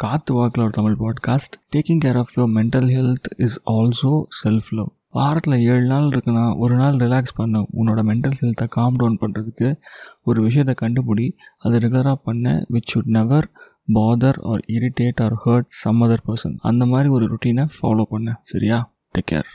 காத்து வாக்கில் ஒரு Tamil podcast taking care of your mental health is also self love வாரத்தில் ஏழு நாள் இருக்குன்னா ஒரு நாள் ரிலாக்ஸ் பண்ண உன்னோட மென்டல் ஹெல்த்தை காம் டவுன் பண்ணுறதுக்கு ஒரு விஷயத்தை கண்டுபிடி அது ரெகுலராக பண்ண which should never bother or irritate or hurt some other person அந்த மாதிரி ஒரு ருட்டீனை ஃபாலோ பண்ண. சரியா? Take care